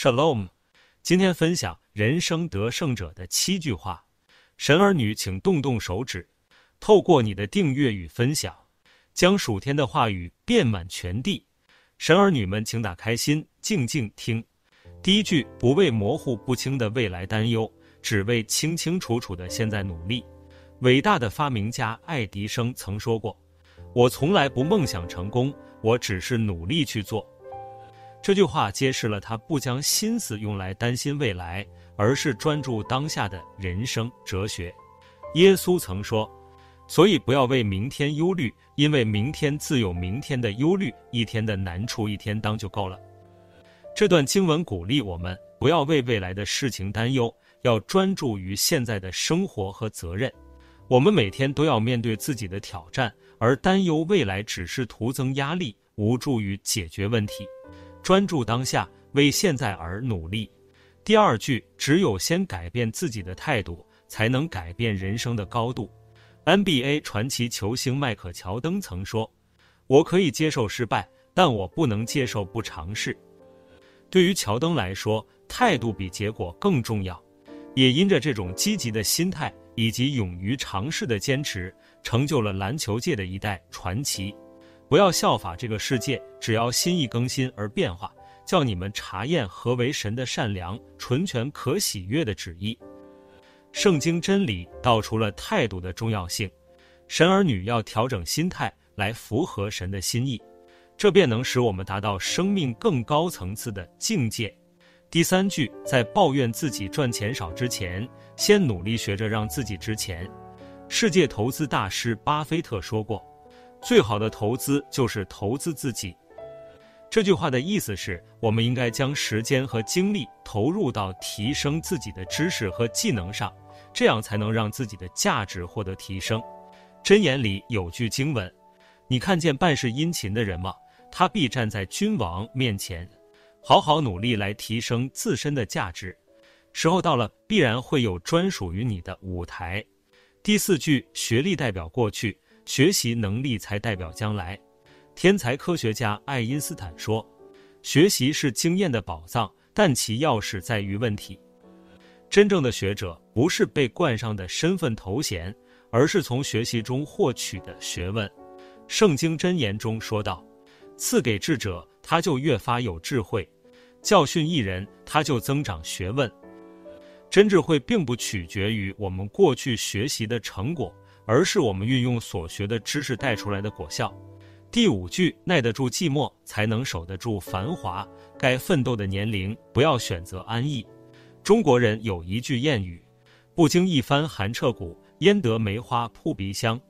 Shalom，今天分享人生得胜者的七句话。神儿女，请动动手指，透过你的订阅与分享，将属天的话语遍满全地。神儿女们，请打开心，静静听。第一句，不为模糊不清的未来担忧，只为清清楚楚的现在努力。伟大的发明家爱迪生曾说过：“我从来不梦想成功，我只是努力去做。”这句话揭示了他不将心思用来担心未来，而是专注当下的人生哲学。耶稣曾说：“所以不要为明天忧虑，因为明天自有明天的忧虑，一天的难处一天当就够了。”这段经文鼓励我们不要为未来的事情担忧，要专注于现在的生活和责任。我们每天都要面对自己的挑战，而担忧未来只是徒增压力，无助于解决问题。专注当下，为现在而努力。第二句，只有先改变自己的态度，才能改变人生的高度。NBA 传奇球星迈克·乔登曾说：“我可以接受失败，但我不能接受不尝试。”对于乔登来说，态度比结果更重要。也因着这种积极的心态以及勇于尝试的坚持，成就了篮球界的一代传奇。不要效法这个世界，只要心意更新而变化，叫你们查验何为神的善良、纯全、可喜悦的旨意。圣经真理道出了态度的重要性，神儿女要调整心态来符合神的心意，这便能使我们达到生命更高层次的境界。第三句，在抱怨自己赚钱少之前，先努力学着让自己值钱。世界投资大师巴菲特说过。最好的投资就是投资自己。这句话的意思是，我们应该将时间和精力投入到提升自己的知识和技能上，这样才能让自己的价值获得提升。箴言里有句经文：“你看见办事殷勤的人吗？他必站在君王面前。”好好努力来提升自身的价值，时候到了，必然会有专属于你的舞台。第四句，学历代表过去。学习能力才代表将来。天才科学家爱因斯坦说：“学习是经验的宝藏，但其钥匙在于问题。”真正的学者不是被冠上的身份头衔，而是从学习中获取的学问。圣经箴言中说道：“赐给智者，他就越发有智慧；教训一人，他就增长学问。”真智慧并不取决于我们过去学习的成果。而是我们运用所学的知识带出来的果效。第五句，耐得住寂寞，才能守得住繁华。该奋斗的年龄，不要选择安逸。中国人有一句谚语：“不经一番寒彻骨，焉得梅花扑鼻香。”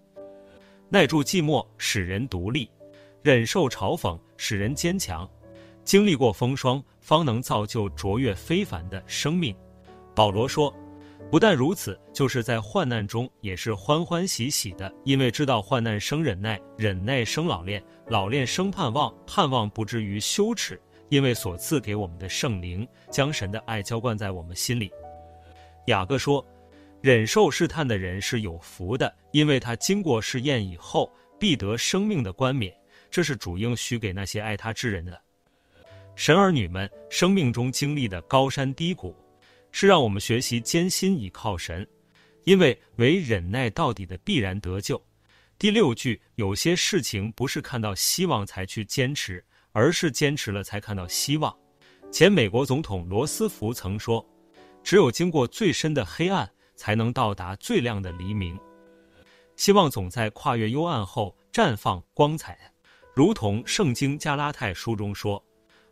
耐住寂寞，使人独立；忍受嘲讽，使人坚强。经历过风霜，方能造就卓越非凡的生命。保罗说。不但如此，就是在患难中也是欢欢喜喜的，因为知道患难生忍耐，忍耐生老练，老练生盼望，盼望不至于羞耻，因为所赐给我们的圣灵将神的爱浇灌在我们心里。雅各说，忍受试探的人是有福的，因为他经过试验以后，必得生命的冠冕。这是主应许给那些爱他之人的。神儿女们生命中经历的高山低谷。是让我们学习艰辛倚靠神，因为唯忍耐到底的必然得救。第六句，有些事情不是看到希望才去坚持，而是坚持了才看到希望。前美国总统罗斯福曾说：“只有经过最深的黑暗，才能到达最亮的黎明。”希望总在跨越幽暗后绽放光彩，如同圣经加拉太书中说：“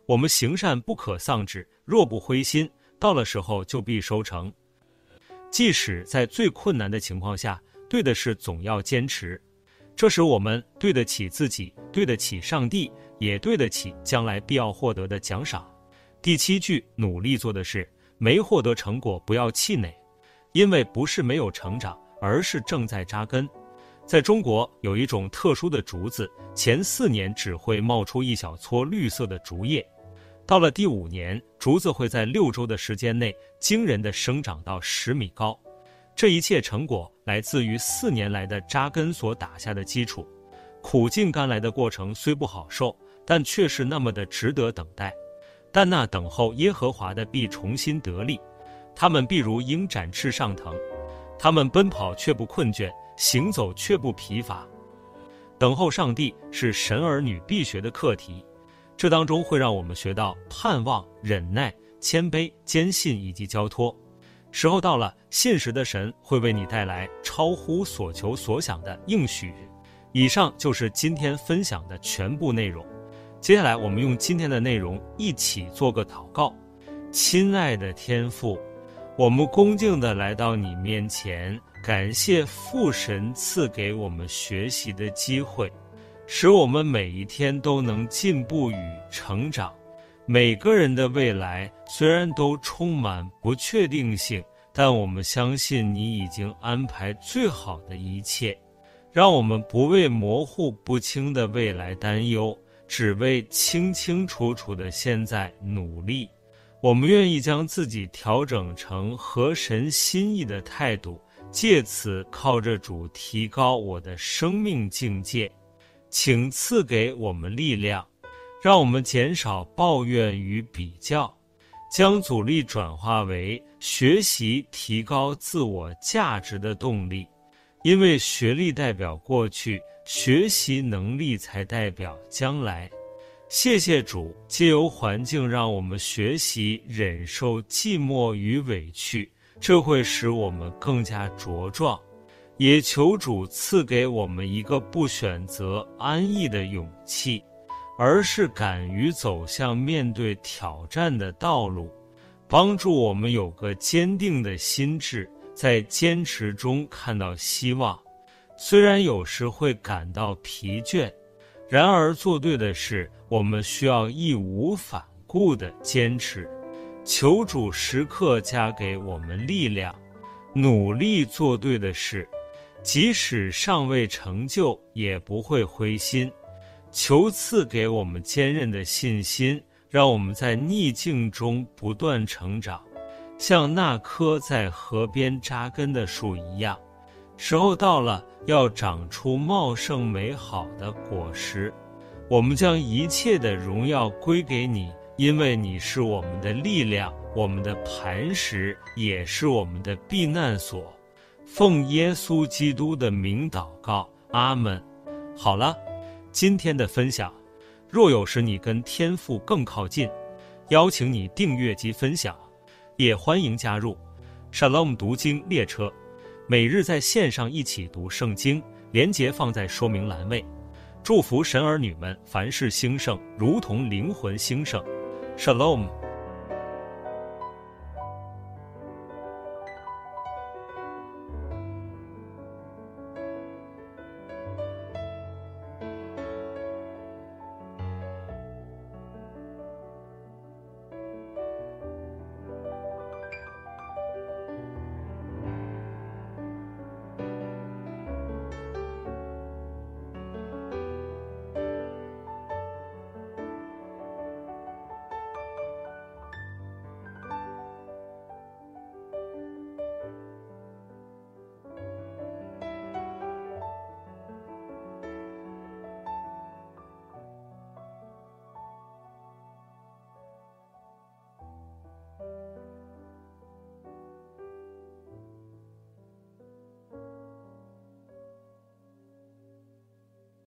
我们行善不可丧志，若不灰心。”到了时候就必收成，即使在最困难的情况下，对的事总要坚持。这时我们对得起自己，对得起上帝，也对得起将来必要获得的奖赏。第七句，努力做的事，没获得成果不要气馁，因为不是没有成长，而是正在扎根。在中国有一种特殊的竹子，前四年只会冒出一小撮绿色的竹叶。到了第五年，竹子会在六周的时间内惊人的生长到十米高。这一切成果来自于四年来的扎根所打下的基础。苦尽甘来的过程虽不好受，但却是那么的值得等待。但那等候耶和华的必重新得力，他们必如鹰展翅上腾，他们奔跑却不困倦，行走却不疲乏。等候上帝是神儿女必学的课题，这当中会让我们学到盼望、忍耐、谦卑、坚信以及交托。时候到了，信实的神会为你带来超乎所求所想的应许。以上就是今天分享的全部内容。接下来，我们用今天的内容一起做个祷告。亲爱的天父，我们恭敬地来到你面前。感谢父神赐给我们学习的机会，使我们每一天都能进步与成长。每个人的未来虽然都充满不确定性，但我们相信你已经安排最好的一切。让我们不为模糊不清的未来担忧，只为清清楚楚的现在努力。我们愿意将自己调整成合神心意的态度。借此靠着主提高我的生命境界，请赐给我们力量，让我们减少抱怨与比较，将阻力转化为学习提高自我价值的动力。因为学历代表过去，学习能力才代表将来。谢谢主，借由环境让我们学习忍受寂寞与委屈。这会使我们更加茁壮，也求主赐给我们一个不选择安逸的勇气，而是敢于走向面对挑战的道路，帮助我们有个坚定的心智，在坚持中看到希望。虽然有时会感到疲倦，然而做对的事，我们需要义无反顾地坚持。求主时刻加给我们力量，努力做对的事，即使尚未成就，也不会灰心。求赐给我们坚韧的信心，让我们在逆境中不断成长，像那棵在河边扎根的树一样。时候到了，要长出茂盛美好的果实。我们将一切的荣耀归给你。因为你是我们的力量，我们的磐石，也是我们的避难所。奉耶稣基督的名祷告，阿门。好了，今天的分享，若有使你跟天父更靠近，邀请你订阅及分享，也欢迎加入 Shalom 读经列车，每日在线上一起读圣经，连结放在说明栏位。祝福神儿女们凡事兴盛，如同灵魂兴盛。Shalom。